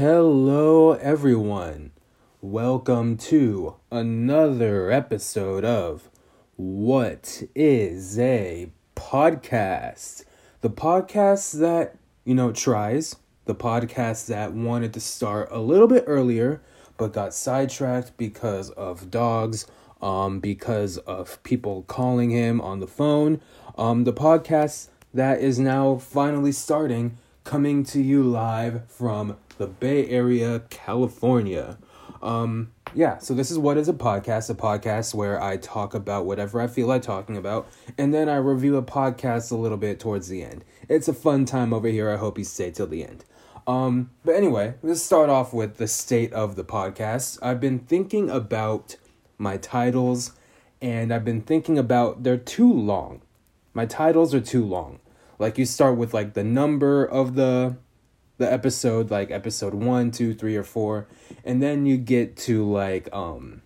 Hello, everyone. Welcome to another episode of What is a Podcast? The podcast that, you know, tries, the podcast that wanted to start a little bit earlier but got sidetracked because of dogs, um, because of people calling him on the phone. Um, the podcast that is now finally starting, coming to you live from the Bay Area, California. Um, yeah, so this is what is a podcast, a podcast where I talk about whatever I feel like talking about, and then I review a podcast a little bit towards the end. It's a fun time over here. I hope you stay till the end. Um, but anyway, let's start off with the state of the podcast. I've been thinking about my titles, and I've been thinking about they're too long. My titles are too long. Like you start with like the number of the the episode like episode one two three or four. And then you get to like um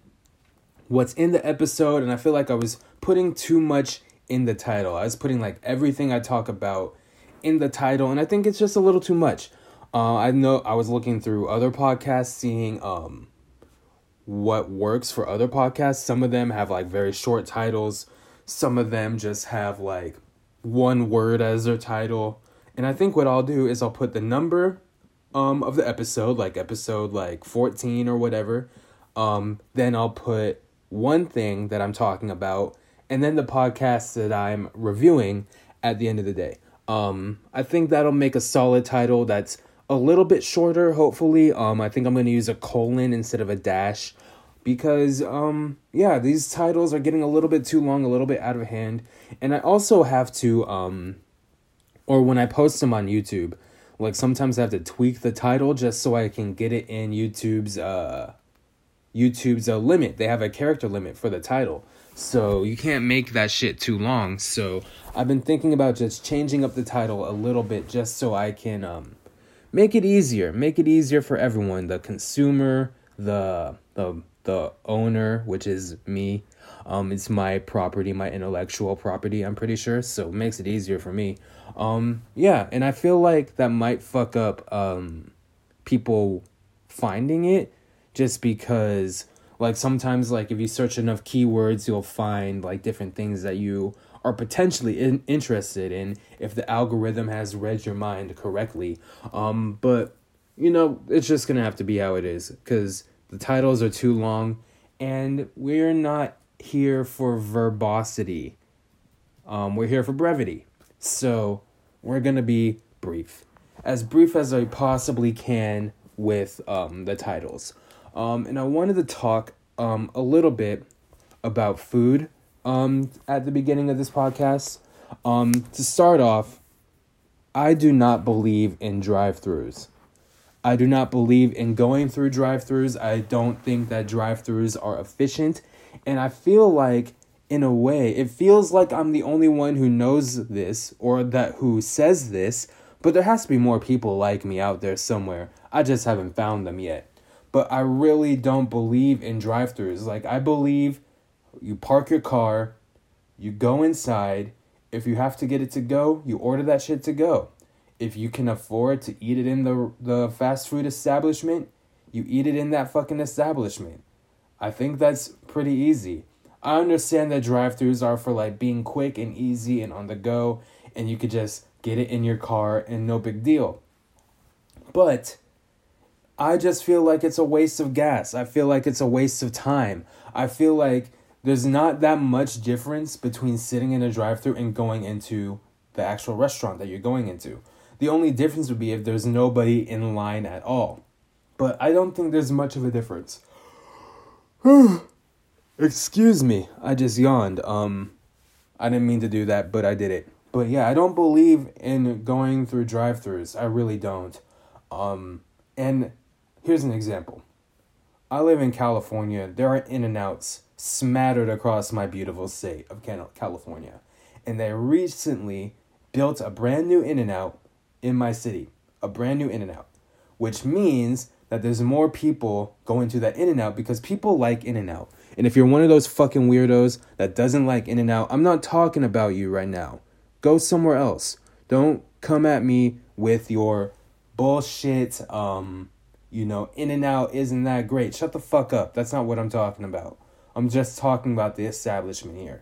what's in the episode. And i feel like i was putting too much in the title. I was putting like everything i talk about in the title. And i think it's just a little too much. Uh, i know i was looking through other podcasts seeing um what works for other podcasts. Some of them have like very short titles. Some of them just have like one word as their title and I think what I'll do is I'll put the number um of the episode, like episode like 14 or whatever. Um then I'll put one thing that I'm talking about and then the podcast that I'm reviewing at the end of the day. Um I think that'll make a solid title that's a little bit shorter hopefully. Um I think I'm going to use a colon instead of a dash because um yeah, these titles are getting a little bit too long, a little bit out of hand. And I also have to um or when I post them on YouTube, like sometimes I have to tweak the title just so I can get it in YouTube's uh YouTube's uh, limit. They have a character limit for the title. So you can't make that shit too long. So I've been thinking about just changing up the title a little bit just so I can um make it easier. Make it easier for everyone, the consumer, the the the owner, which is me. Um it's my property, my intellectual property, I'm pretty sure. So it makes it easier for me. Um, yeah, and I feel like that might fuck up um, people finding it just because like sometimes like if you search enough keywords you'll find like different things that you are potentially in- interested in if the algorithm has read your mind correctly. Um but you know it's just gonna have to be how it is because the titles are too long and we're not here for verbosity. Um we're here for brevity so we're going to be brief. As brief as I possibly can with um, the titles. Um, and I wanted to talk um, a little bit about food um, at the beginning of this podcast. Um, to start off, I do not believe in drive throughs. I do not believe in going through drive throughs. I don't think that drive throughs are efficient. And I feel like in a way. It feels like I'm the only one who knows this or that who says this, but there has to be more people like me out there somewhere. I just haven't found them yet. But I really don't believe in drive-throughs. Like I believe you park your car, you go inside, if you have to get it to go, you order that shit to go. If you can afford to eat it in the the fast food establishment, you eat it in that fucking establishment. I think that's pretty easy. I understand that drive throughs are for like being quick and easy and on the go, and you could just get it in your car and no big deal. But I just feel like it's a waste of gas. I feel like it's a waste of time. I feel like there's not that much difference between sitting in a drive through and going into the actual restaurant that you're going into. The only difference would be if there's nobody in line at all. But I don't think there's much of a difference. Excuse me, I just yawned. Um, I didn't mean to do that, but I did it. But yeah, I don't believe in going through drive-throughs. I really don't. Um, and here's an example. I live in California. There are In-N-Outs smattered across my beautiful state of California. And they recently built a brand new In-N-Out in my city. A brand new In-N-Out. Which means that there's more people going to that In-N-Out because people like In-N-Out. And if you're one of those fucking weirdos that doesn't like In-N-Out, I'm not talking about you right now. Go somewhere else. Don't come at me with your bullshit um you know, In and Out isn't that great. Shut the fuck up. That's not what I'm talking about. I'm just talking about the establishment here.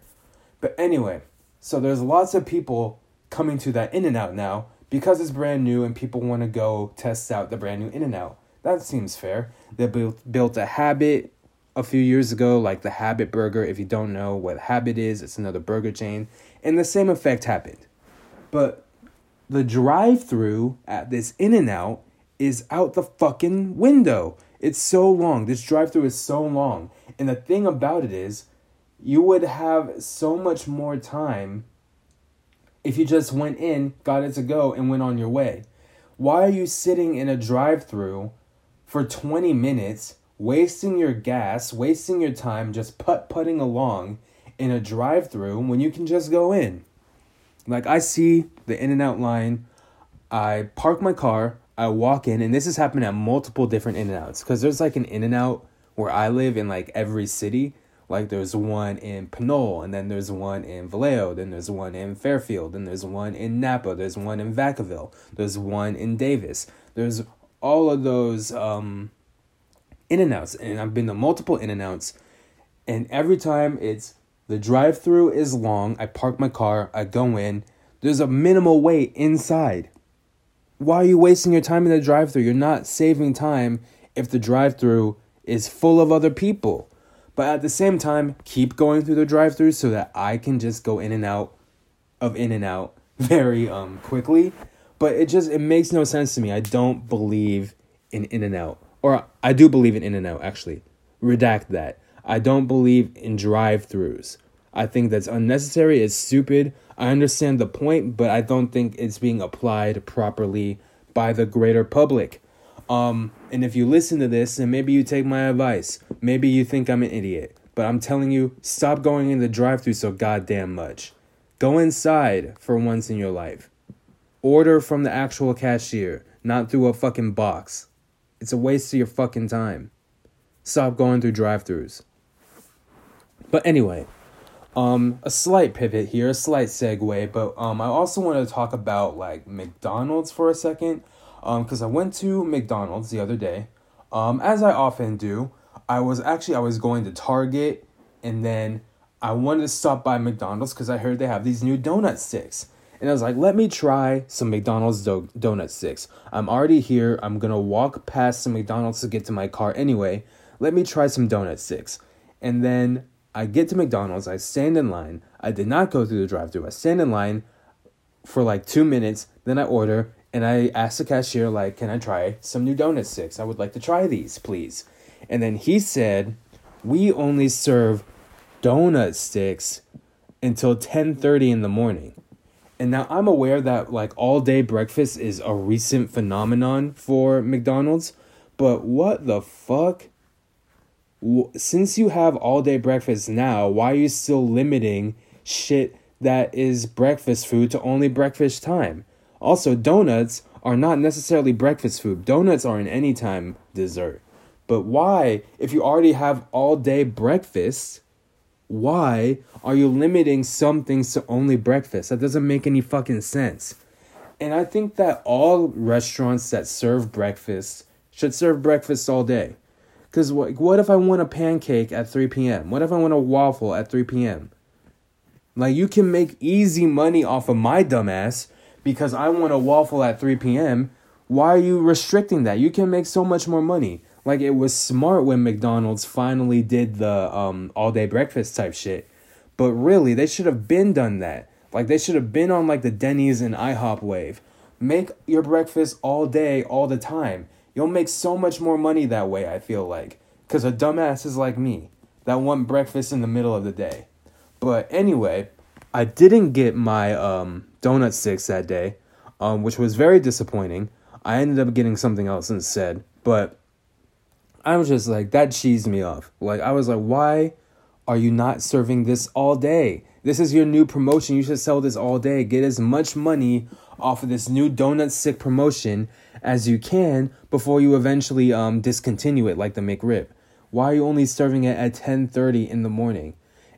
But anyway, so there's lots of people coming to that In and Out now because it's brand new and people want to go test out the brand new In and Out. That seems fair. They built built a habit a few years ago, like the Habit Burger. If you don't know what Habit is, it's another burger chain, and the same effect happened. But the drive-through at this In and Out is out the fucking window. It's so long. This drive-through is so long, and the thing about it is, you would have so much more time if you just went in, got it to go, and went on your way. Why are you sitting in a drive-through for 20 minutes, wasting your gas, wasting your time, just put putting along in a drive through when you can just go in? Like, I see the In N Out line, I park my car, I walk in, and this has happened at multiple different In N Outs because there's like an In N Out where I live in like every city. Like there's one in Pinole, and then there's one in Vallejo, then there's one in Fairfield, then there's one in Napa, there's one in Vacaville, there's one in Davis. There's all of those um, in and outs, and I've been to multiple in and outs, and every time it's the drive through is long. I park my car, I go in. There's a minimal wait inside. Why are you wasting your time in the drive through? You're not saving time if the drive through is full of other people. But at the same time, keep going through the drive through so that I can just go in and out of in and out very um quickly but it just it makes no sense to me. I don't believe in In and Out, or I do believe in In and Out. Actually, redact that. I don't believe in drive-throughs. I think that's unnecessary. It's stupid. I understand the point, but I don't think it's being applied properly by the greater public. Um, and if you listen to this, and maybe you take my advice, maybe you think I'm an idiot, but I'm telling you, stop going in the drive-through so goddamn much. Go inside for once in your life. Order from the actual cashier, not through a fucking box. It's a waste of your fucking time. Stop going through drive-throughs. But anyway, um, a slight pivot here, a slight segue, but um, I also want to talk about like McDonald's for a second, um, because I went to McDonald's the other day, um, as I often do. I was actually I was going to Target, and then I wanted to stop by McDonald's because I heard they have these new donut sticks, and I was like, let me try some McDonald's do- donut sticks. I'm already here. I'm gonna walk past some McDonald's to get to my car anyway. Let me try some donut sticks. And then I get to McDonald's. I stand in line. I did not go through the drive-through. I stand in line for like two minutes. Then I order and I ask the cashier like, "Can I try some new donut sticks? I would like to try these, please." And then he said, "We only serve donut sticks until 10:30 in the morning." And now I'm aware that like all day breakfast is a recent phenomenon for McDonald's, but what the fuck? Since you have all day breakfast now, why are you still limiting shit that is breakfast food to only breakfast time? Also, donuts are not necessarily breakfast food. Donuts are an anytime dessert. But why, if you already have all day breakfast, why are you limiting some things to only breakfast? That doesn't make any fucking sense. And I think that all restaurants that serve breakfast should serve breakfast all day. Because what, what if I want a pancake at 3 p.m.? What if I want a waffle at 3 p.m.? Like, you can make easy money off of my dumbass because I want a waffle at 3 p.m. Why are you restricting that? You can make so much more money. Like it was smart when McDonald's finally did the um, all day breakfast type shit. But really, they should have been done that. Like they should have been on like the Denny's and IHOP wave. Make your breakfast all day, all the time. You'll make so much more money that way, I feel like. Cause a dumbass is like me that want breakfast in the middle of the day. But anyway, I didn't get my um, donut sticks that day, um, which was very disappointing. I ended up getting something else instead. But I was just like, that cheesed me off. Like, I was like, why are you not serving this all day? This is your new promotion. You should sell this all day. Get as much money off of this new donut stick promotion as you can before you eventually um discontinue it like the McRib. Why are you only serving it at 10:30 in the morning?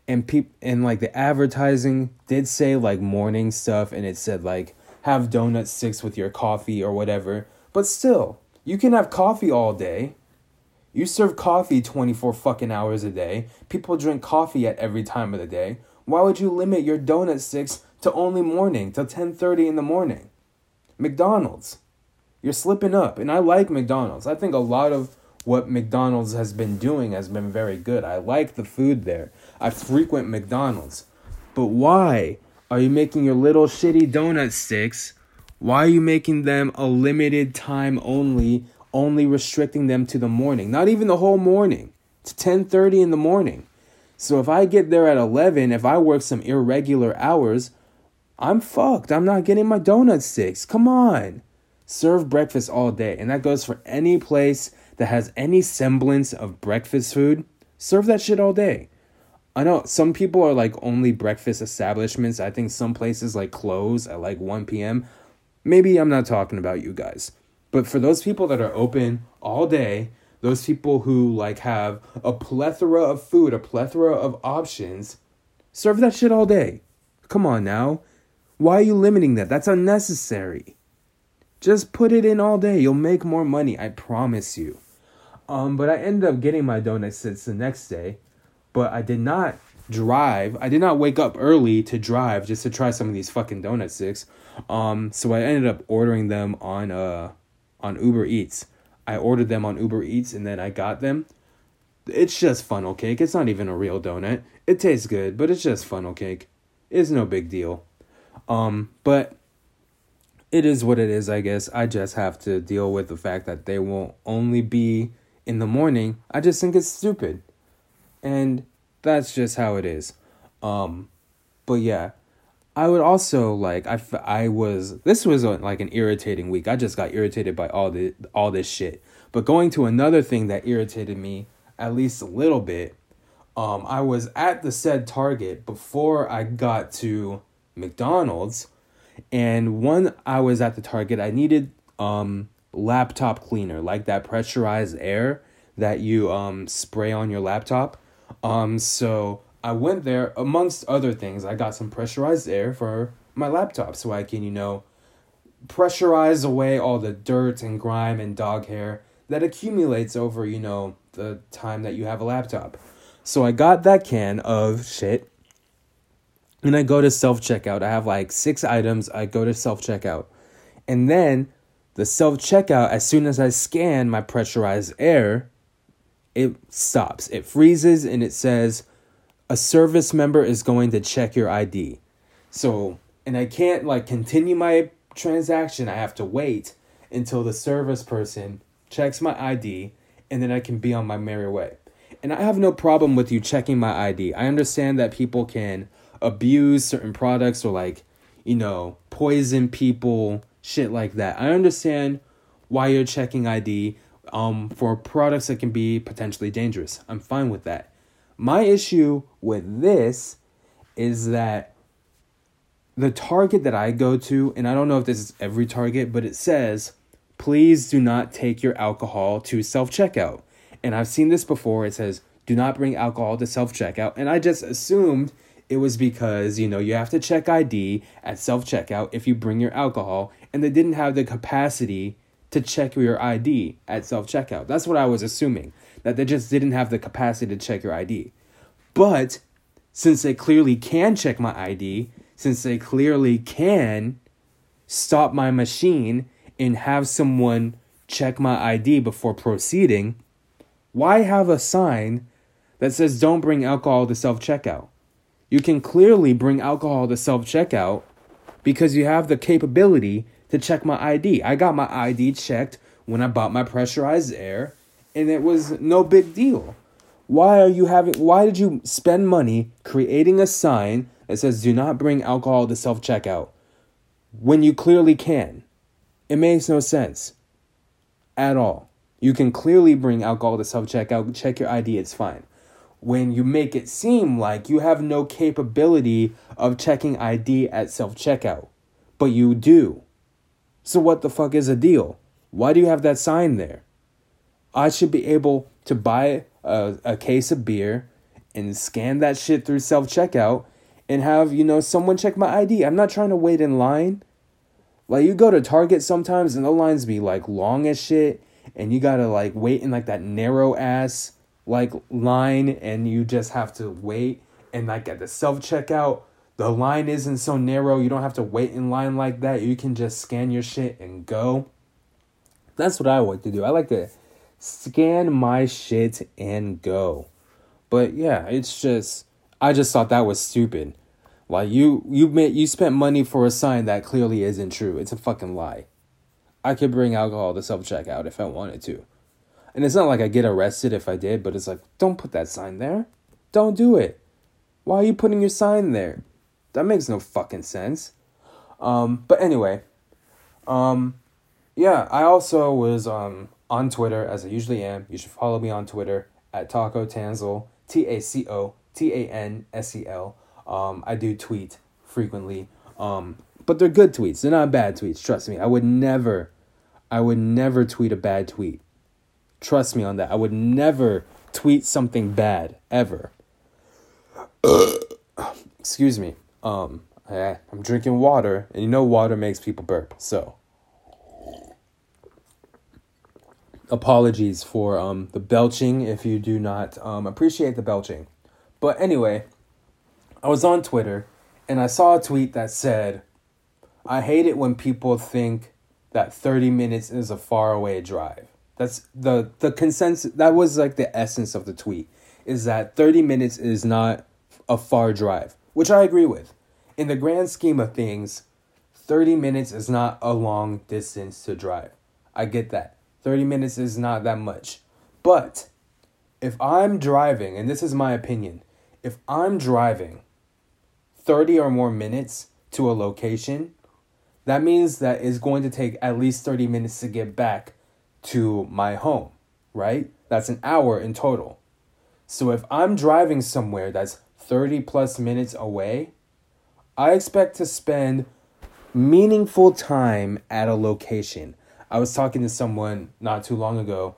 And peop and like the advertising did say like morning stuff and it said like have donut sticks with your coffee or whatever. But still, You can have coffee all day. You serve coffee 24 fucking hours a day. People drink coffee at every time of the day. Why would you limit your donut sticks to only morning, till 10:30 in the morning? McDonald's. You're slipping up. And I like McDonald's. I think a lot of what McDonald's has been doing has been very good. I like the food there. I frequent McDonald's. But why are you making your little shitty donut sticks? Why are you making them a limited time only, only restricting them to the morning? Not even the whole morning. It's 10:30 in the morning. So if I get there at 11, if I work some irregular hours, I'm fucked. I'm not getting my donut sticks. Come on. Serve breakfast all day. And that goes for any place that has any semblance of breakfast food. Serve that shit all day. I know some people are like only breakfast establishments. I think some places like close at like 1 p.m. Maybe I'm not talking about you guys. But for those people that are open all day, those people who like have a plethora of food, a plethora of options, serve that shit all day. Come on now. Why are you limiting that? That's unnecessary. Just put it in all day. You'll make more money, I promise you. Um, but I ended up getting my donut sits the next day but I did not drive. I did not wake up early to drive just to try some of these fucking donut sticks. Um, so I ended up ordering them on uh on Uber Eats. I ordered them on Uber Eats and then I got them. It's just funnel cake. It's not even a real donut. It tastes good, but it's just funnel cake. It's no big deal. Um, but it is what it is, I guess. I just have to deal with the fact that they won't only be in the morning. I just think it's stupid and that's just how it is. Um, but yeah, I would also like I I was this was a, like an irritating week. I just got irritated by all the all this shit. But going to another thing that irritated me at least a little bit. Um, I was at the said Target before I got to McDonald's, and when I was at the Target, I needed um laptop cleaner, like that pressurized air that you um spray on your laptop. Um, so I went there amongst other things. I got some pressurized air for my laptop so I can, you know, pressurize away all the dirt and grime and dog hair that accumulates over, you know, the time that you have a laptop. So I got that can of shit and I go to self checkout. I have like six items. I go to self checkout. And then the self checkout, as soon as I scan my pressurized air, it stops. It freezes and it says a service member is going to check your ID. So, and I can't like continue my transaction. I have to wait until the service person checks my ID and then I can be on my merry way. And I have no problem with you checking my ID. I understand that people can abuse certain products or like, you know, poison people, shit like that. I understand why you're checking ID um, for products that can be potentially dangerous. I'm fine with that. My issue with this is that the target that I go to, and I don't know if this is every target, but it says, please do not take your alcohol to self checkout. And I've seen this before. It says, do not bring alcohol to self checkout. And I just assumed it was because, you know, you have to check ID at self checkout if you bring your alcohol, and they didn't have the capacity to check your ID at self checkout. That's what I was assuming, that they just didn't have the capacity to check your ID. But since they clearly can check my ID, since they clearly can stop my machine and have someone check my ID before proceeding, why have a sign that says don't bring alcohol to self checkout? You can clearly bring alcohol to self checkout because you have the capability to check my ID. I got my ID checked when I bought my pressurized air, and it was no big deal. Why are you having why did you spend money creating a sign that says do not bring alcohol to self-checkout when you clearly can? It makes no sense at all. You can clearly bring alcohol to self-checkout, check your ID, it's fine. When you make it seem like you have no capability of checking ID at self-checkout, but you do. So what the fuck is a deal? Why do you have that sign there? I should be able to buy a, a case of beer and scan that shit through self checkout and have, you know, someone check my ID. I'm not trying to wait in line. Like you go to Target sometimes and the lines be like long as shit and you gotta like wait in like that narrow ass like line and you just have to wait and like at the self checkout the line isn't so narrow you don't have to wait in line like that you can just scan your shit and go that's what i like to do i like to scan my shit and go but yeah it's just i just thought that was stupid like you you made you spent money for a sign that clearly isn't true it's a fucking lie i could bring alcohol to self checkout if i wanted to and it's not like I get arrested if I did, but it's like, don't put that sign there. Don't do it. Why are you putting your sign there? That makes no fucking sense. Um, but anyway, um, yeah, I also was um, on Twitter as I usually am. You should follow me on Twitter at Taco Tansel, T A C O T A N S E L. Um, I do tweet frequently, um, but they're good tweets. They're not bad tweets. Trust me. I would never, I would never tweet a bad tweet. Trust me on that. I would never tweet something bad ever. Excuse me. Um, I, I'm drinking water, and you know water makes people burp. So, apologies for um the belching if you do not um appreciate the belching. But anyway, I was on Twitter and I saw a tweet that said, "I hate it when people think that 30 minutes is a faraway drive." That's the the consensus. That was like the essence of the tweet. Is that thirty minutes is not a far drive, which I agree with. In the grand scheme of things, thirty minutes is not a long distance to drive. I get that. Thirty minutes is not that much, but if I'm driving, and this is my opinion, if I'm driving 30 or more minutes to a location, that means that it's going to take at least 30 minutes to get back to my home, right? That's an hour in total. So if I'm driving somewhere that's 30 plus minutes away, I expect to spend meaningful time at a location. I was talking to someone not too long ago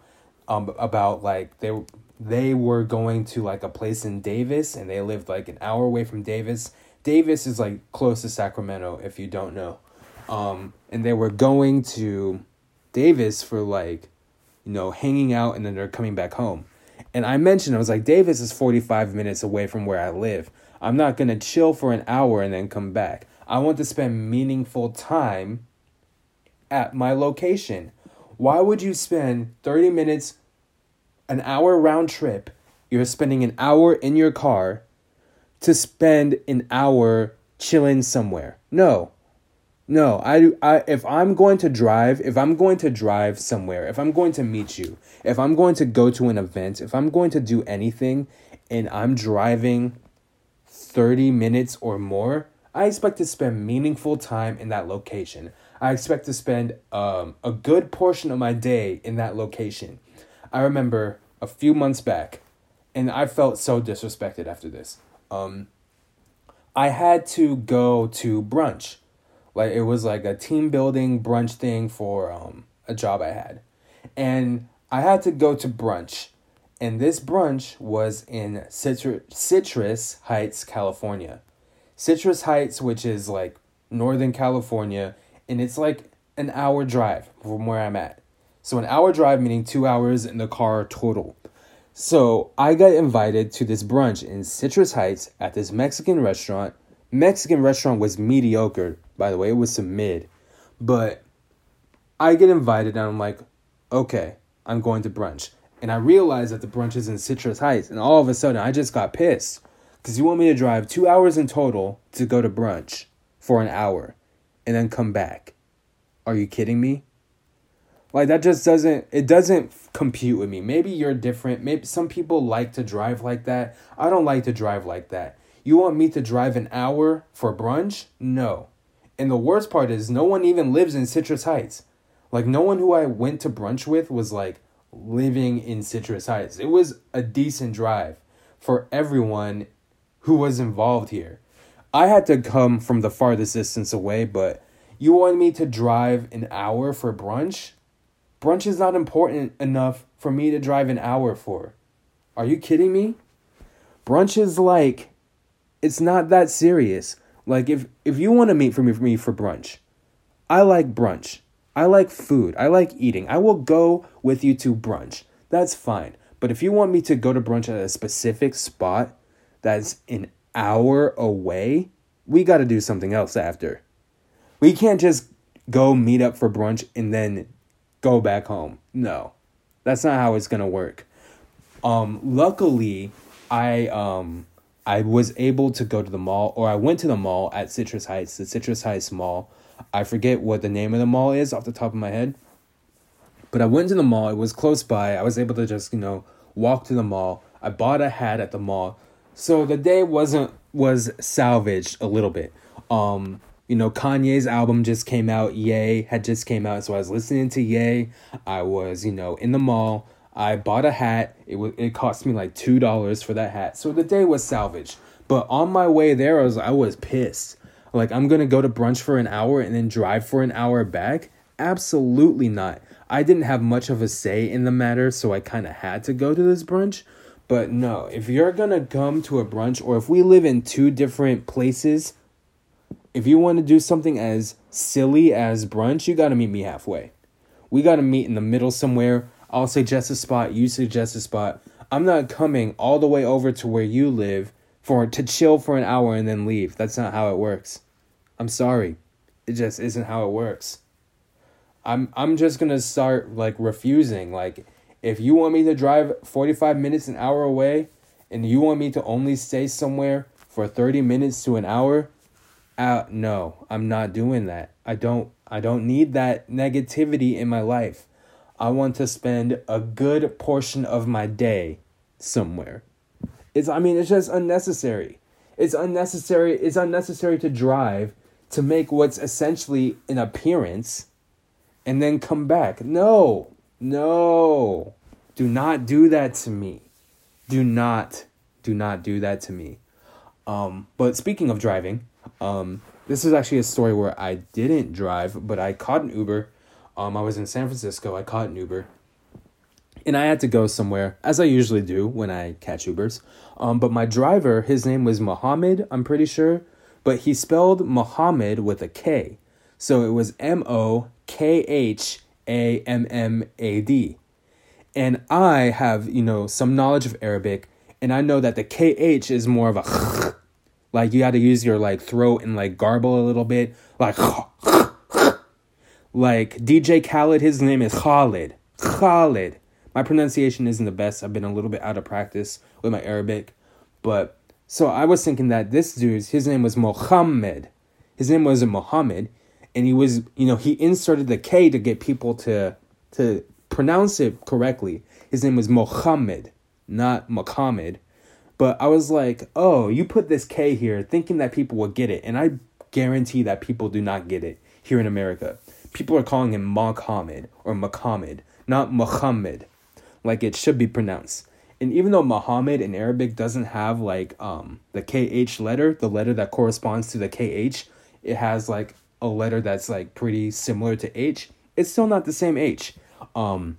um, about like they they were going to like a place in Davis and they lived like an hour away from Davis. Davis is like close to Sacramento if you don't know. Um, and they were going to Davis for like, you know, hanging out and then they're coming back home. And I mentioned, I was like, Davis is 45 minutes away from where I live. I'm not going to chill for an hour and then come back. I want to spend meaningful time at my location. Why would you spend 30 minutes, an hour round trip? You're spending an hour in your car to spend an hour chilling somewhere. No, no, I, I if I'm going to drive, if I'm going to drive somewhere, if I'm going to meet you, if I'm going to go to an event, if I'm going to do anything and I'm driving 30 minutes or more, I expect to spend meaningful time in that location. I expect to spend um, a good portion of my day in that location. I remember a few months back, and I felt so disrespected after this. Um, I had to go to brunch like it was like a team building brunch thing for um a job I had. And I had to go to brunch. And this brunch was in Citrus, Citrus Heights, California. Citrus Heights, which is like Northern California, and it's like an hour drive from where I'm at. So an hour drive meaning 2 hours in the car total. So I got invited to this brunch in Citrus Heights at this Mexican restaurant. Mexican restaurant was mediocre by the way. It was some mid. But I get invited and I'm like, okay, I'm going to brunch. And I realize that the brunch is in Citrus Heights. And all of a sudden, I just got pissed. Because you want me to drive two hours in total to go to brunch for an hour and then come back. Are you kidding me? Like that just doesn't it doesn't compute with me. Maybe you're different. Maybe some people like to drive like that. I don't like to drive like that. You want me to drive an hour for brunch? No. And the worst part is, no one even lives in Citrus Heights. Like, no one who I went to brunch with was like living in Citrus Heights. It was a decent drive for everyone who was involved here. I had to come from the farthest distance away, but you want me to drive an hour for brunch? Brunch is not important enough for me to drive an hour for. Are you kidding me? Brunch is like, it's not that serious. Like if if you want to meet for me for me for brunch, I like brunch. I like food. I like eating. I will go with you to brunch. That's fine. But if you want me to go to brunch at a specific spot that's an hour away, we got to do something else after. We can't just go meet up for brunch and then go back home. No. That's not how it's going to work. Um luckily, I um I was able to go to the mall or I went to the mall at Citrus Heights, the Citrus Heights Mall. I forget what the name of the mall is off the top of my head. But I went to the mall, it was close by. I was able to just, you know, walk to the mall. I bought a hat at the mall. So the day wasn't was salvaged a little bit. Um, you know, Kanye's album just came out. Ye had just came out, so I was listening to Ye. I was, you know, in the mall. I bought a hat. It was it cost me like two dollars for that hat. So the day was salvaged. But on my way there, I was I was pissed. Like I'm gonna go to brunch for an hour and then drive for an hour back. Absolutely not. I didn't have much of a say in the matter, so I kind of had to go to this brunch. But no, if you're gonna come to a brunch, or if we live in two different places, if you want to do something as silly as brunch, you gotta meet me halfway. We gotta meet in the middle somewhere. I'll suggest a spot, you suggest a spot. I'm not coming all the way over to where you live for to chill for an hour and then leave. That's not how it works. I'm sorry. It just isn't how it works. I'm I'm just to start like refusing like if you want me to drive 45 minutes an hour away and you want me to only stay somewhere for 30 minutes to an hour, uh, no, I'm not doing that. I don't I don't need that negativity in my life. I want to spend a good portion of my day somewhere. It's I mean it's just unnecessary. It's unnecessary it's unnecessary to drive to make what's essentially an appearance and then come back. No. No. Do not do that to me. Do not do not do that to me. Um but speaking of driving, um this is actually a story where I didn't drive, but I caught an Uber. Um I was in San Francisco. I caught an Uber. And I had to go somewhere, as I usually do when I catch Ubers. Um, but my driver, his name was Mohammed, I'm pretty sure, but he spelled Mohammed with a K. So it was M O K H A M M A D. And I have, you know, some knowledge of Arabic, and I know that the KH is more of a like you got to use your like throat and like garble a little bit, like like DJ Khaled. His name is Khalid. Khalid. My pronunciation isn't the best. I've been a little bit out of practice with my Arabic, but so I was thinking that this dude's his name was Mohammed. His name wasn't Mohammed and he was you know he inserted the K to get people to to pronounce it correctly. His name was Mohammed, not Mohammed. But I was like, oh, you put this K here thinking that people would get it. And I guarantee that people do not get it here in America. People are calling him Mohammed or Muhammad, not Muhammad, like it should be pronounced. And even though Muhammad in Arabic doesn't have like um the KH letter, the letter that corresponds to the KH, it has like a letter that's like pretty similar to H, it's still not the same H. Um,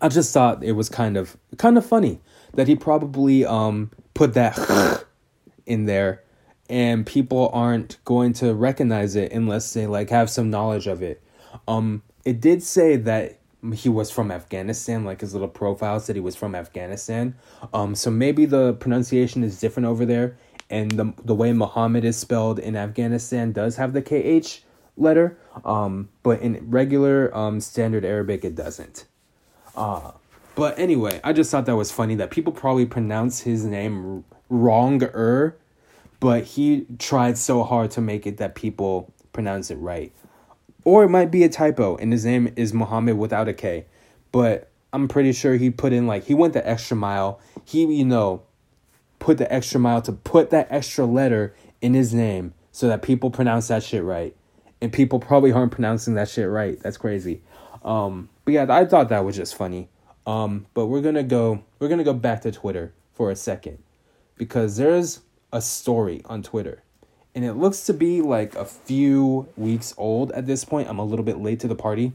I just thought it was kind of kind of funny that he probably um put that in there and people aren't going to recognize it unless they like have some knowledge of it. Um it did say that he was from Afghanistan, like his little profile said he was from Afghanistan. Um so maybe the pronunciation is different over there and the the way Muhammad is spelled in Afghanistan does have the KH letter, um, but in regular um, standard Arabic it doesn't. Uh, but anyway, I just thought that was funny that people probably pronounce his name wronger, but he tried so hard to make it that people pronounce it right. Or it might be a typo and his name is Muhammad without a K. But I'm pretty sure he put in like he went the extra mile. He, you know, put the extra mile to put that extra letter in his name so that people pronounce that shit right. And people probably aren't pronouncing that shit right. That's crazy. Um, but yeah, I thought that was just funny. Um, but we're gonna go we're gonna go back to Twitter for a second. Because there's a story on Twitter. And it looks to be like a few weeks old at this point. I'm a little bit late to the party.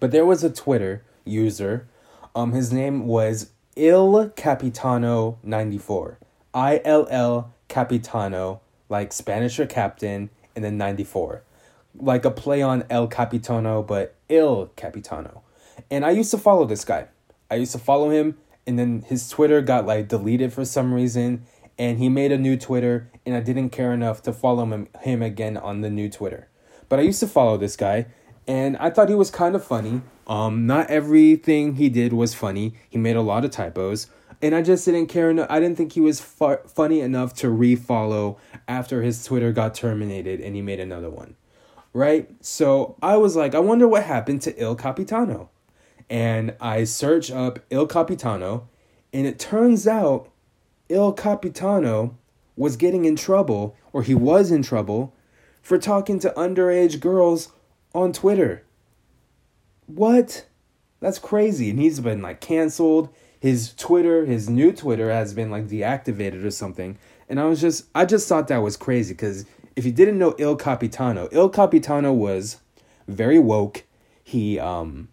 But there was a Twitter user. Um, his name was Il Capitano 94. I L L Capitano, like Spanish for captain, and then 94. like a play on El Capitano, but Il Capitano. And I used to follow this guy. I used to follow him, and then his Twitter got like deleted for some reason, and he made a new Twitter, and I didn't care enough to follow him, him again on the new Twitter. But I used to follow this guy, and I thought he was kind of funny. Um, not everything he did was funny. He made a lot of typos, and I just didn't care enough. I didn't think he was fu- funny enough to refollow after his Twitter got terminated and he made another one. Right? So I was like, I wonder what happened to Il Capitano. And I search up Il Capitano, and it turns out Il Capitano was getting in trouble, or he was in trouble, for talking to underage girls on Twitter. What? That's crazy. And he's been like canceled. His Twitter, his new Twitter has been like deactivated or something. And I was just I just thought that was crazy because if you didn't know Il Capitano, Il Capitano was very woke. He um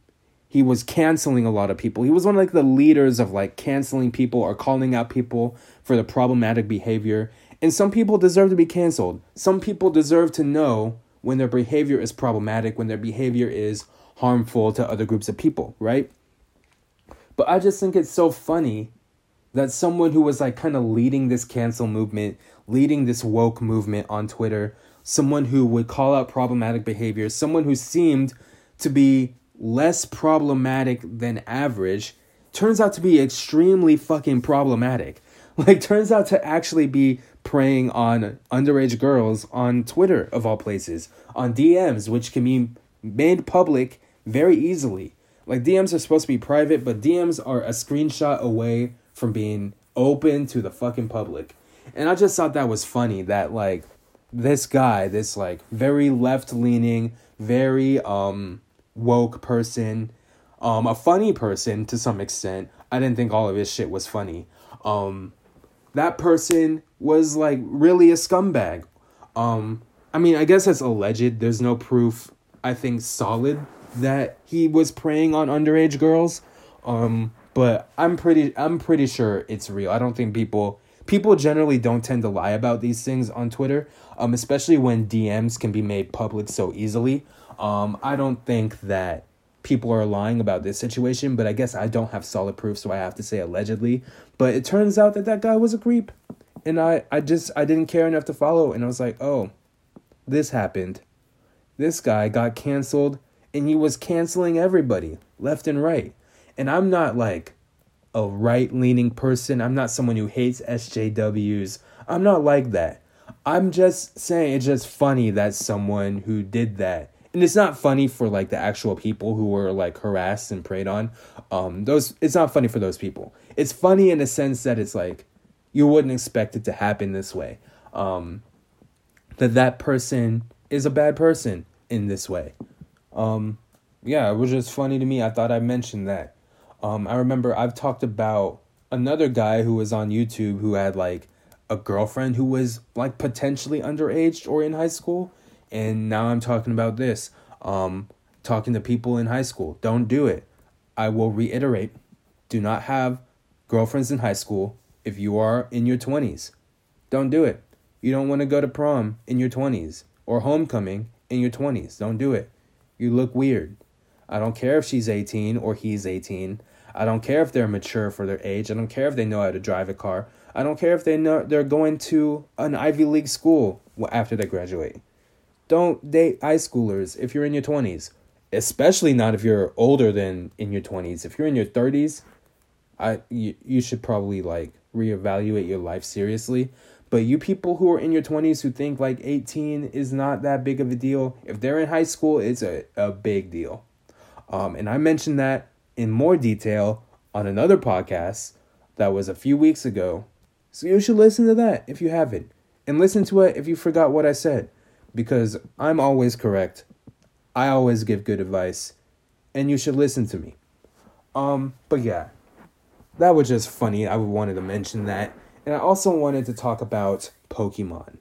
he was canceling a lot of people. He was one of like the leaders of like canceling people or calling out people for the problematic behavior. And some people deserve to be canceled. Some people deserve to know when their behavior is problematic, when their behavior is harmful to other groups of people, right? But I just think it's so funny that someone who was like kind of leading this cancel movement, leading this woke movement on Twitter, someone who would call out problematic behavior, someone who seemed to be less problematic than average, turns out to be extremely fucking problematic. Like, turns out to actually be preying on underage girls on Twitter, of all places, on DMs, which can be made public very easily. Like DMs are supposed to be private, but DMs are a screenshot away from being open to the fucking public. And I just thought that was funny that like this guy, this like very left-leaning, very um woke person, um a funny person to some extent. I didn't think all of his shit was funny. Um that person was like really a scumbag. Um I mean, I guess that's alleged. There's no proof I think solid that he was preying on underage girls. Um, but I'm pretty I'm pretty sure it's real. I don't think people people generally don't tend to lie about these things on Twitter, um, especially when DMs can be made public so easily. Um, I don't think that people are lying about this situation, but I guess I don't have solid proof, so I have to say allegedly. But it turns out that that guy was a creep, and I I just I didn't care enough to follow, and I was like, oh, this happened. This guy got canceled and he was canceling everybody left and right. And I'm not like a right leaning person. I'm not someone who hates SJWs. I'm not like that. I'm just saying it's just funny that someone who did that. And it's not funny for like the actual people who were like harassed and preyed on. Um those it's not funny for those people. It's funny in a sense that it's like you wouldn't expect it to happen this way. Um that that person is a bad person in this way. Um, yeah, it was just funny to me. I thought I mentioned that. Um, I remember I've talked about another guy who was on YouTube who had like a girlfriend who was like potentially underage or in high school. And now I'm talking about this. Um, talking to people in high school. Don't do it. I will reiterate do not have girlfriends in high school if you are in your 20s. Don't do it. You don't want to go to prom in your 20s or homecoming in your 20s. Don't do it. You look weird. I don't care if she's 18 or he's 18. I don't care if they're mature for their age. I don't care if they know how to drive a car. I don't care if they know they're going to an Ivy League school after they graduate. Don't date high schoolers if you're in your 20s, especially not if you're older than in your 20s. If you're in your 30s, I you, you should probably like reevaluate your life seriously but you people who are in your 20s who think like 18 is not that big of a deal, if they're in high school, it's a, a big deal. Um, and I mentioned that in more detail on another podcast that was a few weeks ago. So you should listen to that if you haven't. And listen to it if you forgot what I said. Because I'm always correct. I always give good advice. And you should listen to me. Um, but yeah. That was just funny. I wanted to mention that. And I also wanted to talk about Pokemon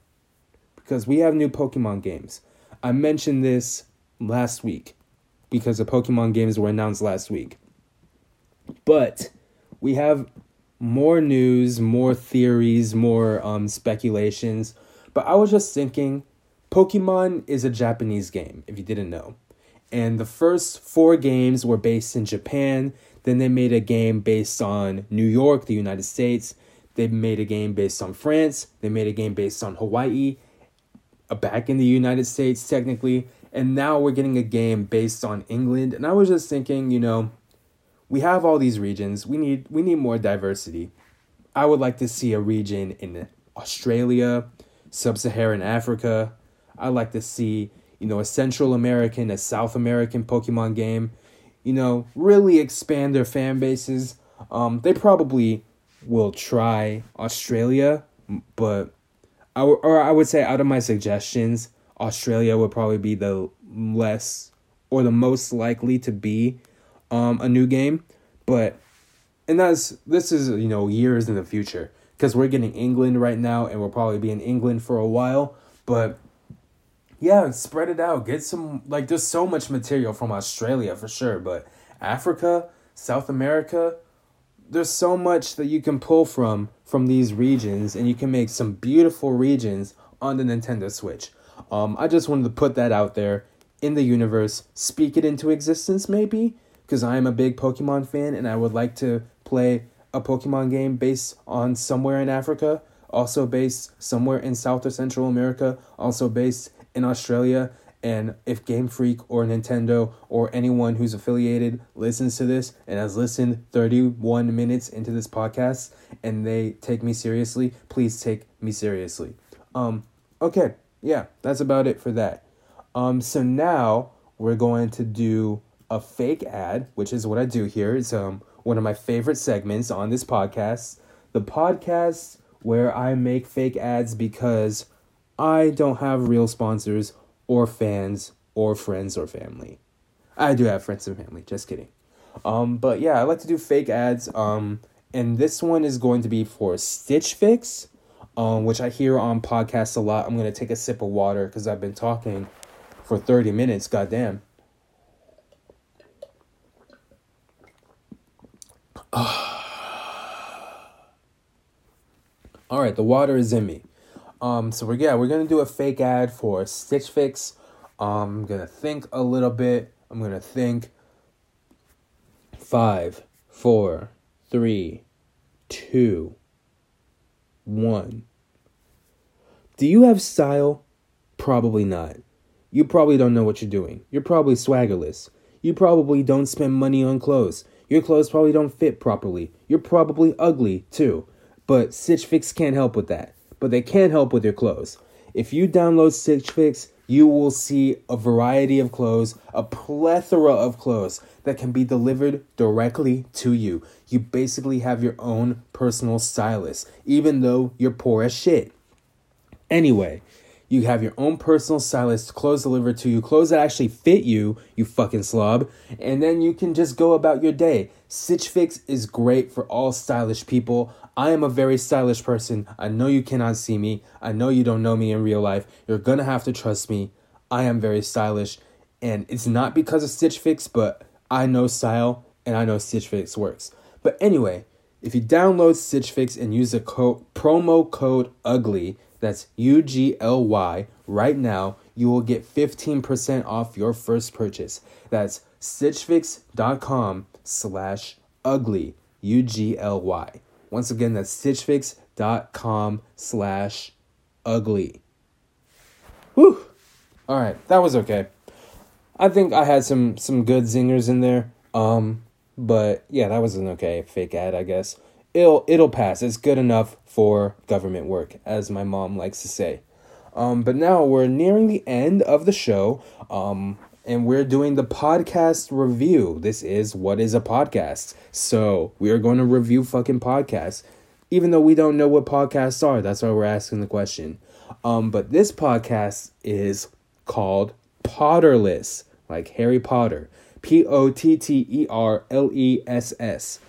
because we have new Pokemon games. I mentioned this last week because the Pokemon games were announced last week. But we have more news, more theories, more um, speculations. But I was just thinking Pokemon is a Japanese game, if you didn't know. And the first four games were based in Japan. Then they made a game based on New York, the United States. They made a game based on France. They made a game based on Hawaii, uh, back in the United States, technically. And now we're getting a game based on England. And I was just thinking, you know, we have all these regions. We need we need more diversity. I would like to see a region in Australia, Sub-Saharan Africa. I'd like to see, you know, a Central American, a South American Pokemon game. You know, really expand their fan bases. Um, they probably will try Australia, but I w- or I would say out of my suggestions, Australia would probably be the less or the most likely to be um, a new game. But and that's this is you know years in the future because we're getting England right now and we'll probably be in England for a while. But yeah, spread it out. Get some like there's so much material from Australia for sure, but Africa, South America, there's so much that you can pull from from these regions and you can make some beautiful regions on the Nintendo Switch. Um I just wanted to put that out there in the universe, speak it into existence maybe because I am a big Pokemon fan and I would like to play a Pokemon game based on somewhere in Africa, also based somewhere in South or Central America, also based in Australia. And if Game Freak or Nintendo or anyone who's affiliated listens to this and has listened 31 minutes into this podcast and they take me seriously, please take me seriously. Um, okay, yeah, that's about it for that. Um, so now we're going to do a fake ad, which is what I do here. It's um one of my favorite segments on this podcast. The podcast where I make fake ads because I don't have real sponsors or fans or friends or family. I do have friends and family, just kidding. Um, but yeah, I like to do fake ads. Um, and this one is going to be for Stitch Fix, um, which I hear on podcasts a lot. I'm gonna take a sip of water because I've been talking for 30 minutes. Goddamn. All right, the water is in me. Um, so we're yeah, we're gonna do a fake ad for Stitch Fix. Um, I'm gonna think a little bit. I'm gonna think. Five, four, three, two, one. Do you have style? Probably not. You probably don't know what you're doing. You're probably swaggerless. You probably don't spend money on clothes. Your clothes probably don't fit properly. You're probably ugly too. But Stitch Fix can't help with that. But they can help with your clothes. If you download Stitch Fix, you will see a variety of clothes, a plethora of clothes that can be delivered directly to you. You basically have your own personal stylist, even though you're poor as shit. Anyway, you have your own personal stylist, clothes delivered to you, clothes that actually fit you, you fucking slob, and then you can just go about your day. Stitch Fix is great for all stylish people. I am a very stylish person. I know you cannot see me. I know you don't know me in real life. You're gonna have to trust me. I am very stylish, and it's not because of Stitch Fix, but I know style and I know Stitch Fix works. But anyway, if you download Stitch Fix and use the promo code ugly, that's U G L Y. Right now, you will get 15% off your first purchase. That's stitchfix.com slash ugly. U G L Y. Once again, that's stitchfix.com slash ugly. Whew. All right, that was okay. I think I had some some good zingers in there. Um, but yeah, that was an okay fake ad, I guess it'll it'll pass. It's good enough for government work, as my mom likes to say. Um, but now we're nearing the end of the show. Um, and we're doing the podcast review. This is what is a podcast. So we are going to review fucking podcasts, even though we don't know what podcasts are. That's why we're asking the question. Um, but this podcast is called Potterless, like Harry Potter. P O T T E R L E S S.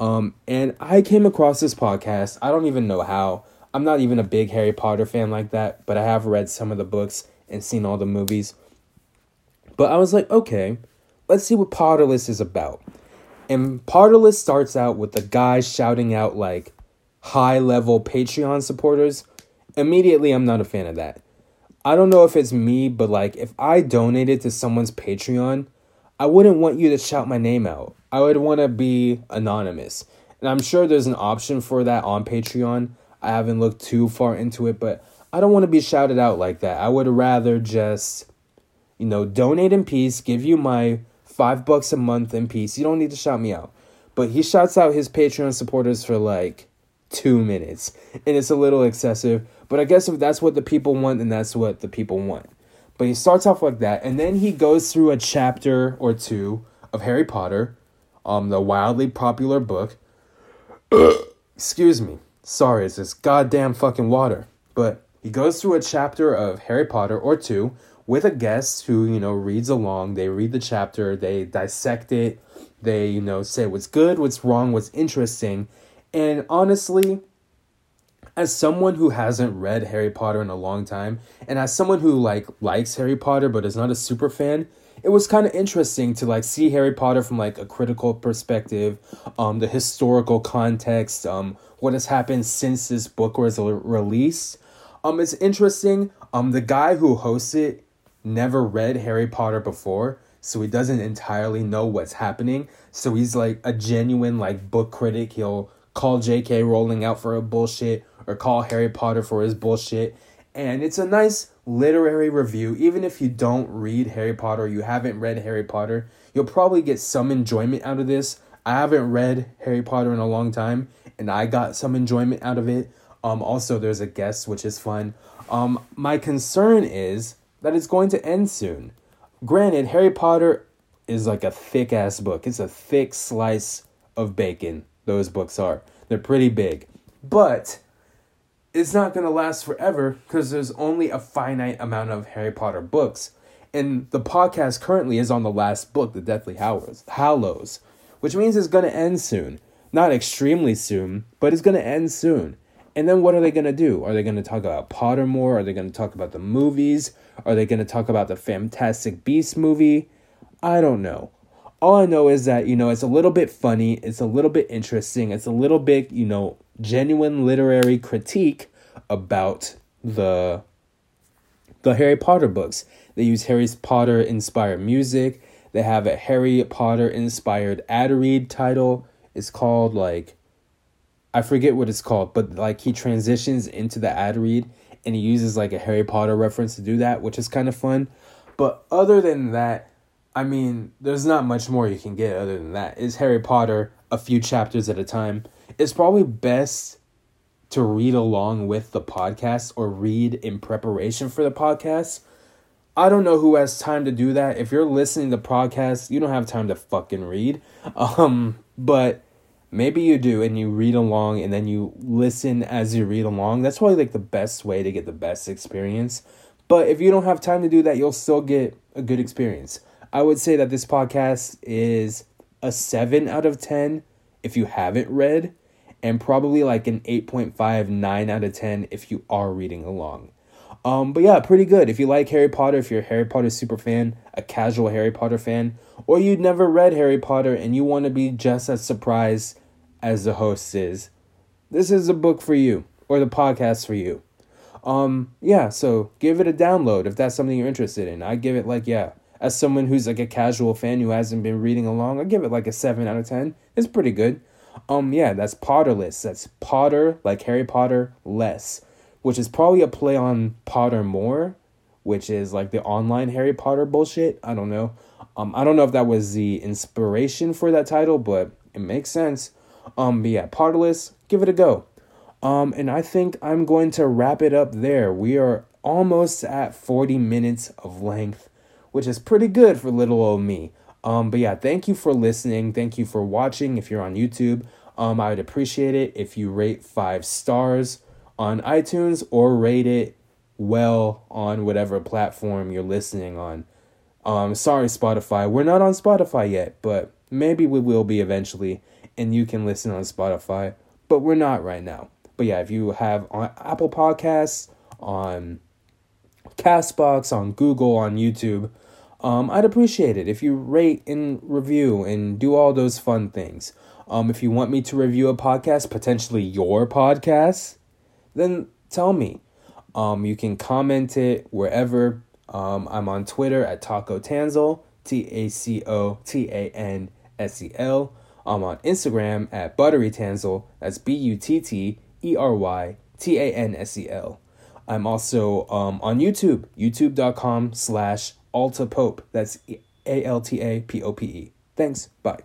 Um, and I came across this podcast. I don't even know how. I'm not even a big Harry Potter fan like that, but I have read some of the books and seen all the movies. But I was like, okay, let's see what Potterless is about. And Potterless starts out with the guy shouting out like high level Patreon supporters. Immediately, I'm not a fan of that. I don't know if it's me, but like if I donated to someone's Patreon, I wouldn't want you to shout my name out. I would want to be anonymous. And I'm sure there's an option for that on Patreon. I haven't looked too far into it, but I don't want to be shouted out like that. I would rather just, you know, donate in peace, give you my five bucks a month in peace. You don't need to shout me out. But he shouts out his Patreon supporters for like two minutes. And it's a little excessive. But I guess if that's what the people want, then that's what the people want. But he starts off like that, and then he goes through a chapter or two of Harry Potter, um, the wildly popular book. Excuse me. Sorry, it's this goddamn fucking water. But he goes through a chapter of Harry Potter or two with a guest who, you know, reads along. They read the chapter, they dissect it, they, you know, say what's good, what's wrong, what's interesting. And honestly, as someone who hasn't read Harry Potter in a long time, and as someone who like likes Harry Potter but is not a super fan, it was kind of interesting to like see Harry Potter from like a critical perspective, um, the historical context, um, what has happened since this book was released, um, it's interesting. Um, the guy who hosts it never read Harry Potter before, so he doesn't entirely know what's happening. So he's like a genuine like book critic. He'll call J.K. Rowling out for a bullshit or call Harry Potter for his bullshit. And it's a nice literary review. Even if you don't read Harry Potter, you haven't read Harry Potter, you'll probably get some enjoyment out of this. I haven't read Harry Potter in a long time, and I got some enjoyment out of it. Um, also, there's a guest, which is fun. Um, my concern is that it's going to end soon. Granted, Harry Potter is like a thick ass book. It's a thick slice of bacon. Those books are. They're pretty big. But it's not going to last forever because there's only a finite amount of Harry Potter books. And the podcast currently is on the last book, The Deathly Hallows, which means it's going to end soon. Not extremely soon, but it's going to end soon. And then what are they going to do? Are they going to talk about Pottermore? Are they going to talk about the movies? Are they going to talk about the Fantastic Beast movie? I don't know. All I know is that, you know, it's a little bit funny, it's a little bit interesting, it's a little bit, you know, genuine literary critique about the the Harry Potter books. They use Harry Potter inspired music. They have a Harry Potter inspired ad read title. It's called like I forget what it's called, but like he transitions into the ad read and he uses like a Harry Potter reference to do that, which is kind of fun. But other than that, I mean, there's not much more you can get other than that. Is Harry Potter a few chapters at a time? It's probably best to read along with the podcast or read in preparation for the podcast. I don't know who has time to do that. If you're listening to podcasts, you don't have time to fucking read. Um, but maybe you do and you read along and then you listen as you read along that's probably like the best way to get the best experience but if you don't have time to do that you'll still get a good experience i would say that this podcast is a 7 out of 10 if you haven't read and probably like an 8.5 9 out of 10 if you are reading along um, but yeah pretty good if you like harry potter if you're a harry potter super fan a casual harry potter fan or you'd never read harry potter and you want to be just as surprised as the host is, this is a book for you or the podcast for you. Um, yeah, so give it a download if that's something you're interested in. I give it like, yeah, as someone who's like a casual fan who hasn't been reading along, I give it like a 7 out of 10. It's pretty good. Um, yeah, that's Potterless. That's Potter, like Harry Potter, less, which is probably a play on Pottermore, which is like the online Harry Potter bullshit. I don't know. Um, I don't know if that was the inspiration for that title, but it makes sense. Um, but yeah, Potterless, give it a go. Um, and I think I'm going to wrap it up there. We are almost at 40 minutes of length, which is pretty good for little old me. Um, but yeah, thank you for listening. Thank you for watching. If you're on YouTube, um, I would appreciate it if you rate five stars on iTunes or rate it well on whatever platform you're listening on. Um, sorry, Spotify. We're not on Spotify yet, but maybe we will be eventually and you can listen on Spotify, but we're not right now. But yeah, if you have on Apple Podcasts, on Castbox, on Google, on YouTube, um, I'd appreciate it if you rate and review and do all those fun things. Um, if you want me to review a podcast, potentially your podcast, then tell me. Um, you can comment it wherever. Um, I'm on Twitter at Taco Tansel, T A C O T A N S E L. I'm on Instagram at Buttery Tansel. That's B U T T E R Y T A N S E L. I'm also um, on YouTube, youtube.com slash Alta Pope. That's A L T A P O P E. Thanks. Bye.